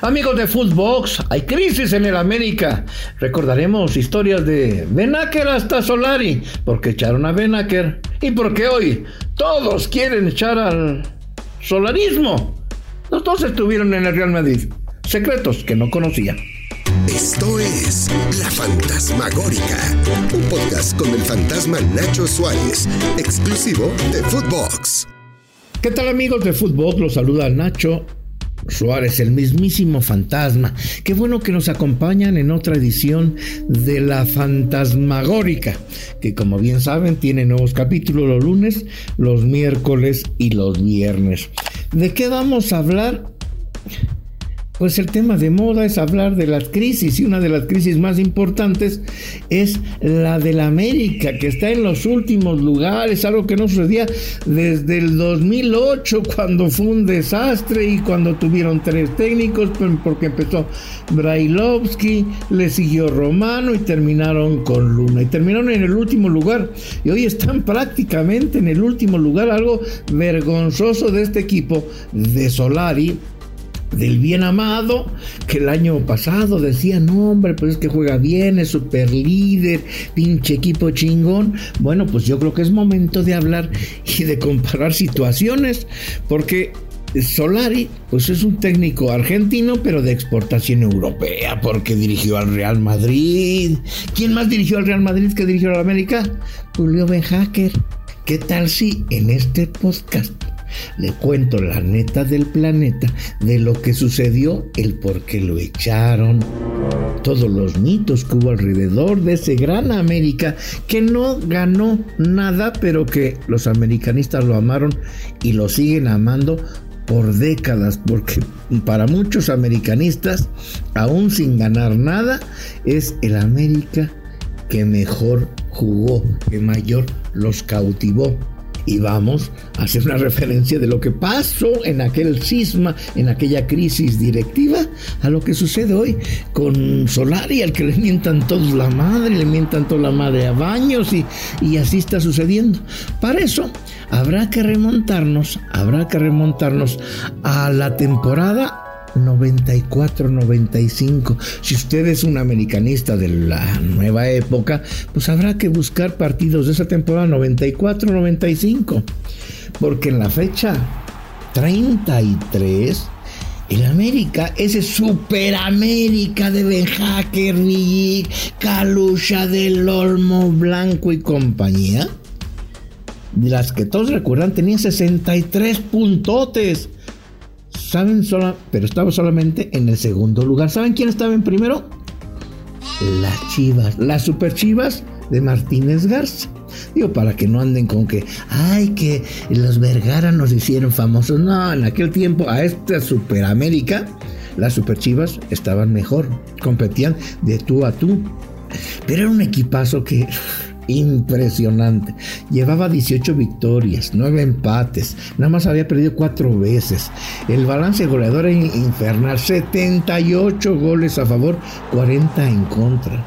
Amigos de Footbox, hay crisis en el América. Recordaremos historias de Benaker hasta Solari, porque echaron a Benaker y porque hoy todos quieren echar al solarismo. Los dos estuvieron en el Real Madrid, secretos que no conocía. Esto es La Fantasmagórica, un podcast con el fantasma Nacho Suárez, exclusivo de Footbox. ¿Qué tal amigos de Footbox? Los saluda Nacho Suárez, el mismísimo fantasma. Qué bueno que nos acompañan en otra edición de La Fantasmagórica, que como bien saben tiene nuevos capítulos los lunes, los miércoles y los viernes. ¿De qué vamos a hablar? Pues el tema de moda es hablar de las crisis y una de las crisis más importantes es la de la América, que está en los últimos lugares, algo que no sucedía desde el 2008 cuando fue un desastre y cuando tuvieron tres técnicos, porque empezó Brailovsky, le siguió Romano y terminaron con Luna. Y terminaron en el último lugar. Y hoy están prácticamente en el último lugar, algo vergonzoso de este equipo de Solari del bien amado, que el año pasado decía, no hombre, pues es que juega bien, es super líder, pinche equipo chingón. Bueno, pues yo creo que es momento de hablar y de comparar situaciones, porque Solari, pues es un técnico argentino, pero de exportación europea, porque dirigió al Real Madrid. ¿Quién más dirigió al Real Madrid que dirigió al América? Julio Benhacker. ¿Qué tal si en este podcast le cuento la neta del planeta de lo que sucedió, el por qué lo echaron, todos los mitos que hubo alrededor de ese gran América que no ganó nada, pero que los americanistas lo amaron y lo siguen amando por décadas, porque para muchos americanistas, aún sin ganar nada, es el América que mejor jugó, que mayor los cautivó y vamos a hacer una referencia de lo que pasó en aquel cisma, en aquella crisis directiva, a lo que sucede hoy con Solari, al que le mientan todos la madre, le mientan toda la madre a baños y, y así está sucediendo. Para eso habrá que remontarnos, habrá que remontarnos a la temporada 94-95. Si usted es un americanista de la nueva época, pues habrá que buscar partidos de esa temporada 94-95. Porque en la fecha 33, el América, ese Super América de Ben Hacker, Calucha del Olmo Blanco y compañía, de las que todos recuerdan, tenía 63 puntotes saben solo, pero estaba solamente en el segundo lugar. ¿Saben quién estaba en primero? Las Chivas, las Super Chivas de Martínez Garza. Digo, para que no anden con que, ay, que los Vergara nos hicieron famosos. No, en aquel tiempo a esta Superamérica, las Super Chivas estaban mejor, competían de tú a tú. Pero era un equipazo que impresionante. Llevaba 18 victorias, 9 empates, nada más había perdido 4 veces. El balance goleador era infernal, 78 goles a favor, 40 en contra.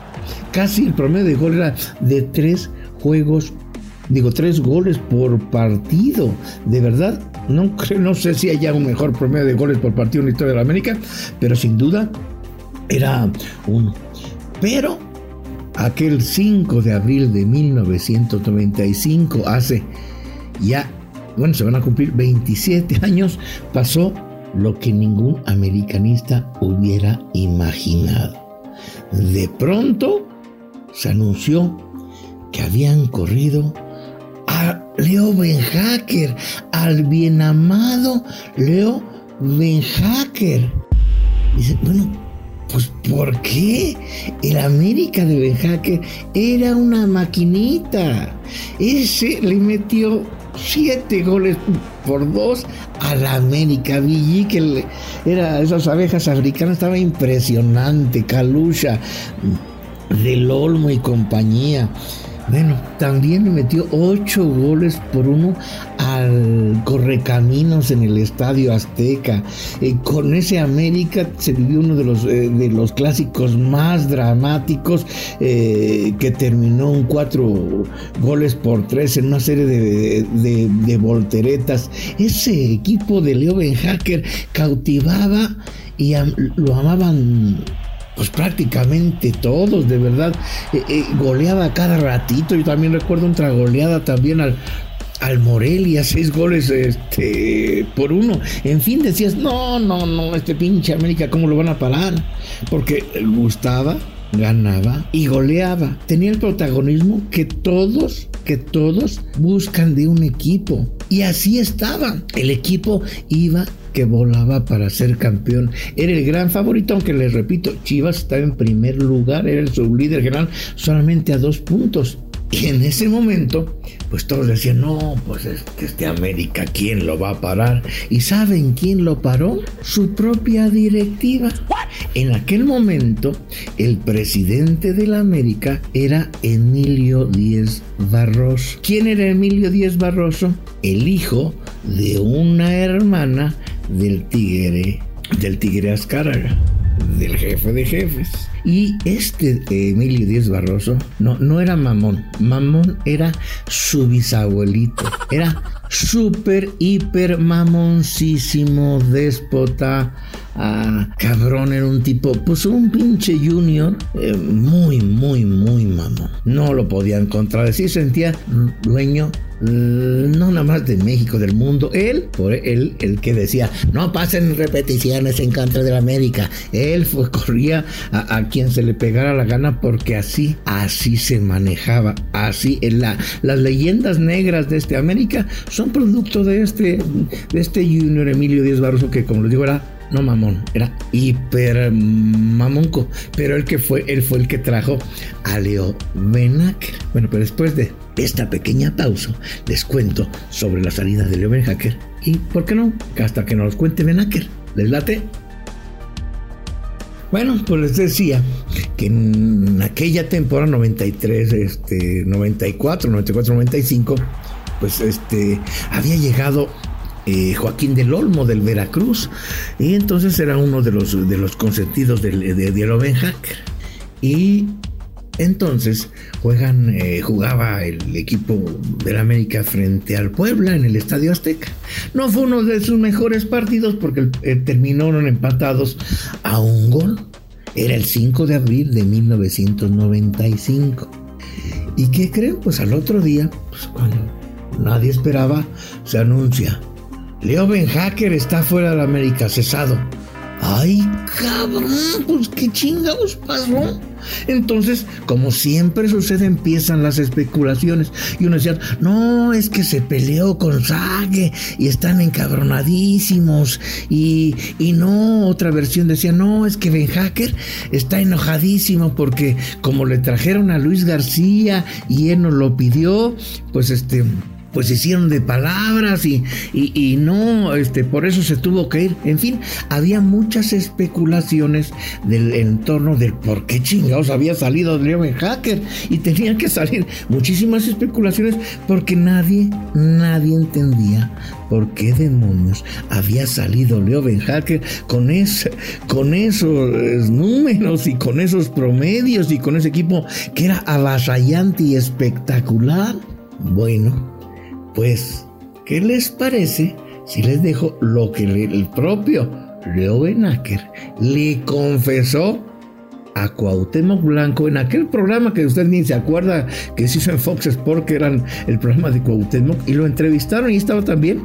Casi el promedio de gol era de 3 juegos, digo 3 goles por partido. De verdad, no, creo, no sé si haya un mejor promedio de goles por partido en la historia de la América, pero sin duda era uno. Pero aquel 5 de abril de 1995, hace ya, bueno, se van a cumplir 27 años, pasó lo que ningún americanista hubiera imaginado. De pronto se anunció que habían corrido a Leo Benhacker, al bien amado Leo Benhacker. Dice, bueno, pues ¿por qué? El América de Benjaque era una maquinita. Ese le metió siete goles por dos a la América. Villí, que era esas abejas africanas, estaba impresionante. Calucha, del Olmo y compañía. Bueno, también le metió ocho goles por uno al Correcaminos en el Estadio Azteca. Eh, con ese América se vivió uno de los, eh, de los clásicos más dramáticos eh, que terminó un cuatro goles por tres en una serie de, de volteretas. Ese equipo de Leo Ben Hacker cautivaba y lo amaban pues prácticamente todos, de verdad. Eh, eh, goleaba cada ratito. Yo también recuerdo otra goleada también al, al Morelia, seis goles este, por uno. En fin, decías, no, no, no, este pinche América, ¿cómo lo van a parar? Porque gustaba, ganaba y goleaba. Tenía el protagonismo que todos, que todos buscan de un equipo. Y así estaba. El equipo iba que volaba para ser campeón. Era el gran favorito, aunque les repito, Chivas estaba en primer lugar, era el sublíder general, solamente a dos puntos. Y en ese momento, pues todos decían, no, pues es que este América, ¿quién lo va a parar? ¿Y saben quién lo paró? Su propia directiva. En aquel momento, el presidente de la América era Emilio Díez Barroso. ¿Quién era Emilio Díez Barroso? El hijo de una hermana del tigre, del tigre Azcárraga, del jefe de jefes. Y este Emilio Díaz Barroso no, no era mamón, mamón era su bisabuelito, era súper, hiper mamoncísimo, déspota, ah, cabrón, era un tipo, pues un pinche junior, eh, muy, muy, muy mamón. No lo podían contradecir, sentía dueño no nada más de México, del mundo. Él, por él, el que decía, no pasen repeticiones en contra de la América. Él fue, corría a, quien se le pegara la gana porque así, así se manejaba. Así, en la, las leyendas negras de este América son producto de este, de este Junior Emilio Díaz Barroso que, como les digo, era no mamón, era hiper mamonco, pero el que fue, él fue el que trajo a Leo Benac. Bueno, pero después de esta pequeña pausa, les cuento sobre la salida de Leo Hacker y, ¿por qué no? Hasta que nos cuente Hacker. ¿Les late? Bueno, pues les decía que en aquella temporada 93, este, 94, 94, 95, pues este, había llegado eh, Joaquín del Olmo del Veracruz y entonces era uno de los, de los consentidos de, de, de Hacker. Y entonces juegan, eh, jugaba el equipo del América frente al Puebla en el Estadio Azteca. No fue uno de sus mejores partidos porque eh, terminaron empatados a un gol. Era el 5 de abril de 1995. ¿Y qué creen? Pues al otro día, pues cuando nadie esperaba, se anuncia. Leo Ben está fuera de América, cesado. Ay, cabrón, pues qué chingados pasó. Entonces, como siempre sucede, empiezan las especulaciones. Y uno decía, no, es que se peleó con Sage y están encabronadísimos. Y, y no, otra versión decía, no, es que Ben Hacker está enojadísimo porque como le trajeron a Luis García y él nos lo pidió, pues este pues hicieron de palabras y, y, no, este, por eso se tuvo que ir. En fin, había muchas especulaciones del entorno del por qué chingados había salido Leo Hacker y tenían que salir muchísimas especulaciones porque nadie, nadie entendía por qué demonios había salido Leo Hacker con, con esos números y con esos promedios y con ese equipo que era avasallante y espectacular. Bueno, pues, ¿qué les parece si les dejo lo que el propio Leo Benacker le confesó a Cuauhtémoc Blanco en aquel programa que usted ni se acuerda que se hizo en Fox Sport, que eran el programa de Cuauhtémoc, y lo entrevistaron y estaba también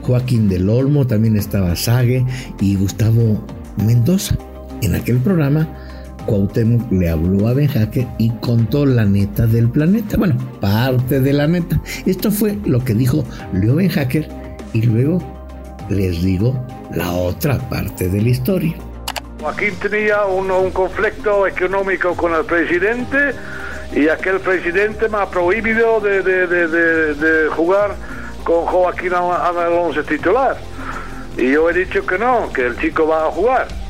Joaquín del Olmo, también estaba Sague y Gustavo Mendoza. En aquel programa Cuauhtémoc le habló a Ben Hacker y contó la neta del planeta. Bueno, parte de la neta. Esto fue lo que dijo Leo Ben Hacker y luego les digo la otra parte de la historia. Aquí tenía un conflicto económico con el presidente y aquel presidente me ha prohibido de, de, jugar con Joaquín Alonso titular. Y yo he dicho que no, que el chico va a jugar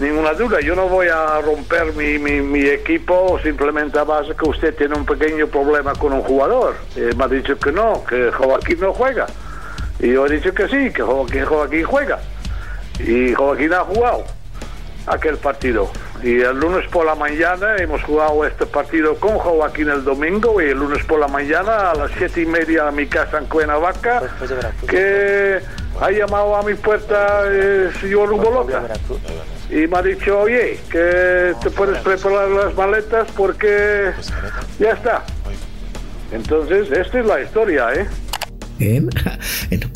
ninguna duda. Yo no voy a romper mi, mi, equipo simplemente a base que usted tiene un pequeño problema con un jugador. Eh, me ha dicho que no, que Joaquín no juega. Y yo he dicho que sí, que Joaquín, Joaquín juega. Y Joaquín ha jugado aquel partido. Y el lunes por la mañana hemos jugado este partido con Joaquín el domingo y el lunes por la mañana a las siete y media a mi casa en Cuernavaca, que ha llamado a mi puerta el señor Rubolota y me ha dicho, oye, que te puedes preparar las maletas porque ya está. Entonces, esta es la historia, ¿eh?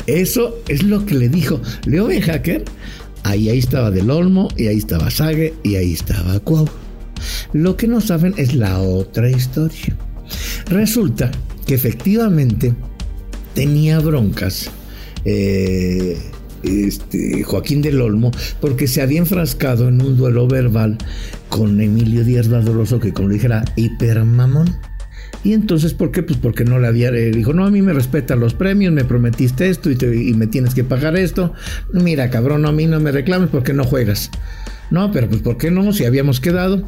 Eso es lo que le dijo Leo Ben Hacker. Ahí, ahí estaba Del Olmo, y ahí estaba Sage, y ahí estaba Cuau. Lo que no saben es la otra historia. Resulta que efectivamente tenía broncas eh, este, Joaquín del Olmo porque se había enfrascado en un duelo verbal con Emilio Díaz Badoloso que como le dijera hipermamón. Y entonces, ¿por qué? Pues porque no le había, eh, dijo, no, a mí me respetan los premios, me prometiste esto y, me tienes que pagar esto. Mira, cabrón, a mí no me reclames porque no juegas. No, pero pues ¿por qué no? Si habíamos quedado.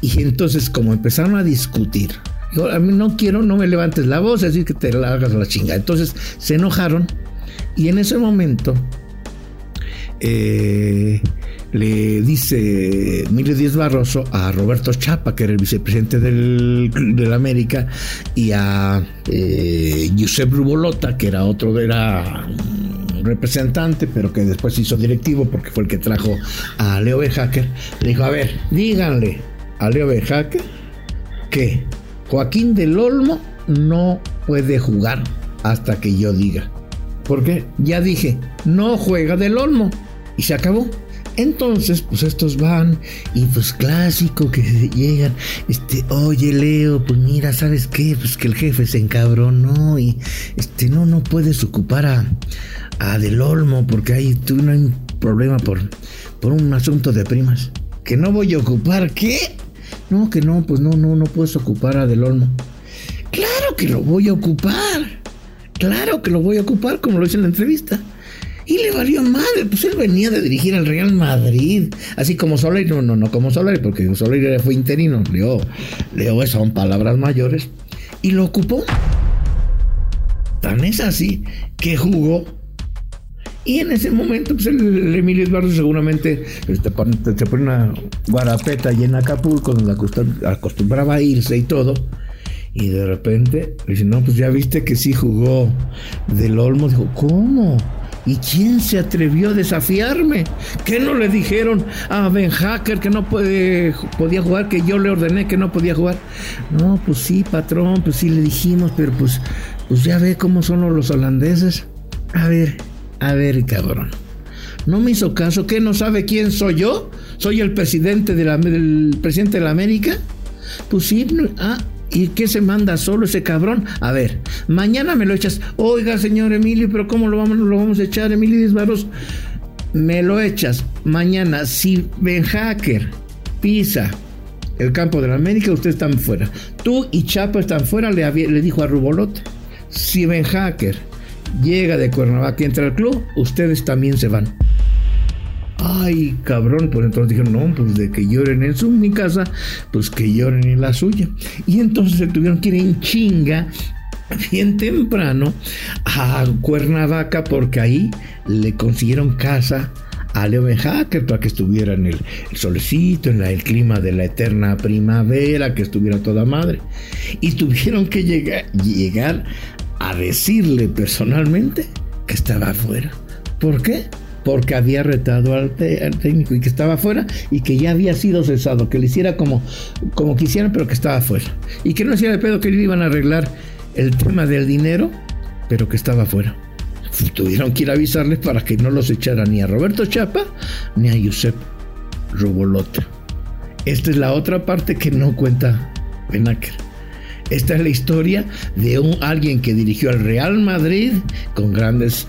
Y entonces, como empezaron a discutir, dijo, a mí no quiero, no me levantes la voz, así que te la hagas la chinga. Entonces se enojaron y en ese momento eh, le dice Emilio Díaz Barroso a Roberto Chapa, que era el vicepresidente del, de América, y a eh, Giuseppe Rubolota, que era otro, era representante, pero que después hizo directivo porque fue el que trajo a Leo B. Hacker, le dijo, a ver, díganle a Leo B. Hacker que Joaquín del Olmo no puede jugar hasta que yo diga. Porque ya dije, no juega del Olmo. Y se acabó. Entonces, pues estos van y pues clásico que llegan, este, oye Leo, pues mira, ¿sabes qué? Pues que el jefe se encabronó y este, no, no puedes ocupar a, a Del Olmo porque ahí tú hay problema por, por un asunto de primas. ¿Que no voy a ocupar qué? No, que no, pues no, no, no puedes ocupar a Del Olmo. Claro que lo voy a ocupar. Claro que lo voy a ocupar, como lo hice en la entrevista. Y le valió madre, pues él venía de dirigir al Real Madrid, así como Solari, no, no, no como Solari, porque Solari fue interino, Leo, Leo son palabras mayores, y lo ocupó. Tan es así que jugó. Y en ese momento, pues el, Emilio Eduardo seguramente se pone, una guarapeta y en Acapulco, donde acostumbraba a irse y todo. Y de repente dice, no, pues ya viste que sí jugó del Olmo. Dijo, ¿cómo? ¿Y quién se atrevió a desafiarme? ¿Qué no le dijeron a Ben Hacker que no puede, podía jugar, que yo le ordené que no podía jugar? No, pues sí, patrón, pues sí le dijimos, pero pues, pues ya ve cómo son los holandeses. A ver, a ver, cabrón. ¿No me hizo caso? ¿Qué no sabe quién soy yo? ¿Soy el presidente de la, presidente de la América? Pues sí, ah, ¿Y qué se manda solo ese cabrón? A ver, mañana me lo echas. Oiga, señor Emilio, pero ¿cómo lo vamos, lo vamos a echar, Emilio Disbaros? Me lo echas mañana. Si Ben Hacker pisa el campo de la América, ustedes están fuera. Tú y Chapa están fuera, le, le dijo a Rubolote. Si Ben Hacker llega de Cuernavaca y entra al club, ustedes también se van. Ay, cabrón, pues entonces dijeron, no, pues de que lloren en su mi casa, pues que lloren en la suya. Y entonces se tuvieron que ir en chinga bien temprano a Cuernavaca porque ahí le consiguieron casa a Leo Benjaker para que estuviera en el, solecito, en el clima de la eterna primavera, que estuviera toda madre. Y tuvieron que llegar, llegar a decirle personalmente que estaba afuera. ¿Por qué? Porque había retado al, técnico y que estaba fuera y que ya había sido cesado, que le hiciera como, como quisieran, pero que estaba fuera. Y que no hacía de pedo que le iban a arreglar el tema del dinero, pero que estaba fuera. Tuvieron que ir a avisarles para que no los echara ni a Roberto Chapa ni a Josep Robolota. Esta es la otra parte que no cuenta Benaker. Esta es la historia de un, alguien que dirigió al Real Madrid con grandes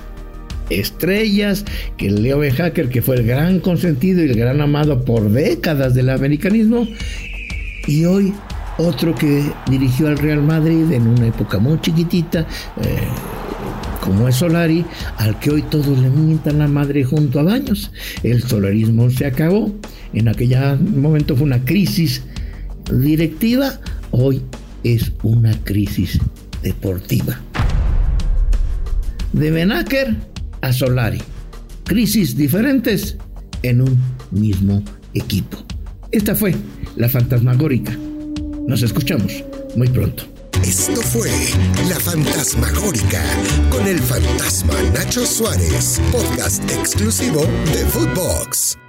estrellas, que Leo Ben Hacker, que fue el gran consentido y el gran amado por décadas del americanismo, y hoy otro que dirigió al Real Madrid en una época muy chiquitita, eh, como es Solari, al que hoy todos le mientan la madre junto a Baños. El solarismo se acabó, en aquel momento fue una crisis directiva, hoy es una crisis deportiva. De Benaker a Solari. Crisis diferentes en un mismo equipo. Esta fue la fantasmagórica. Nos escuchamos muy pronto. Esto fue La Fantasmagórica con el fantasma Nacho Suárez, podcast exclusivo de Footbox.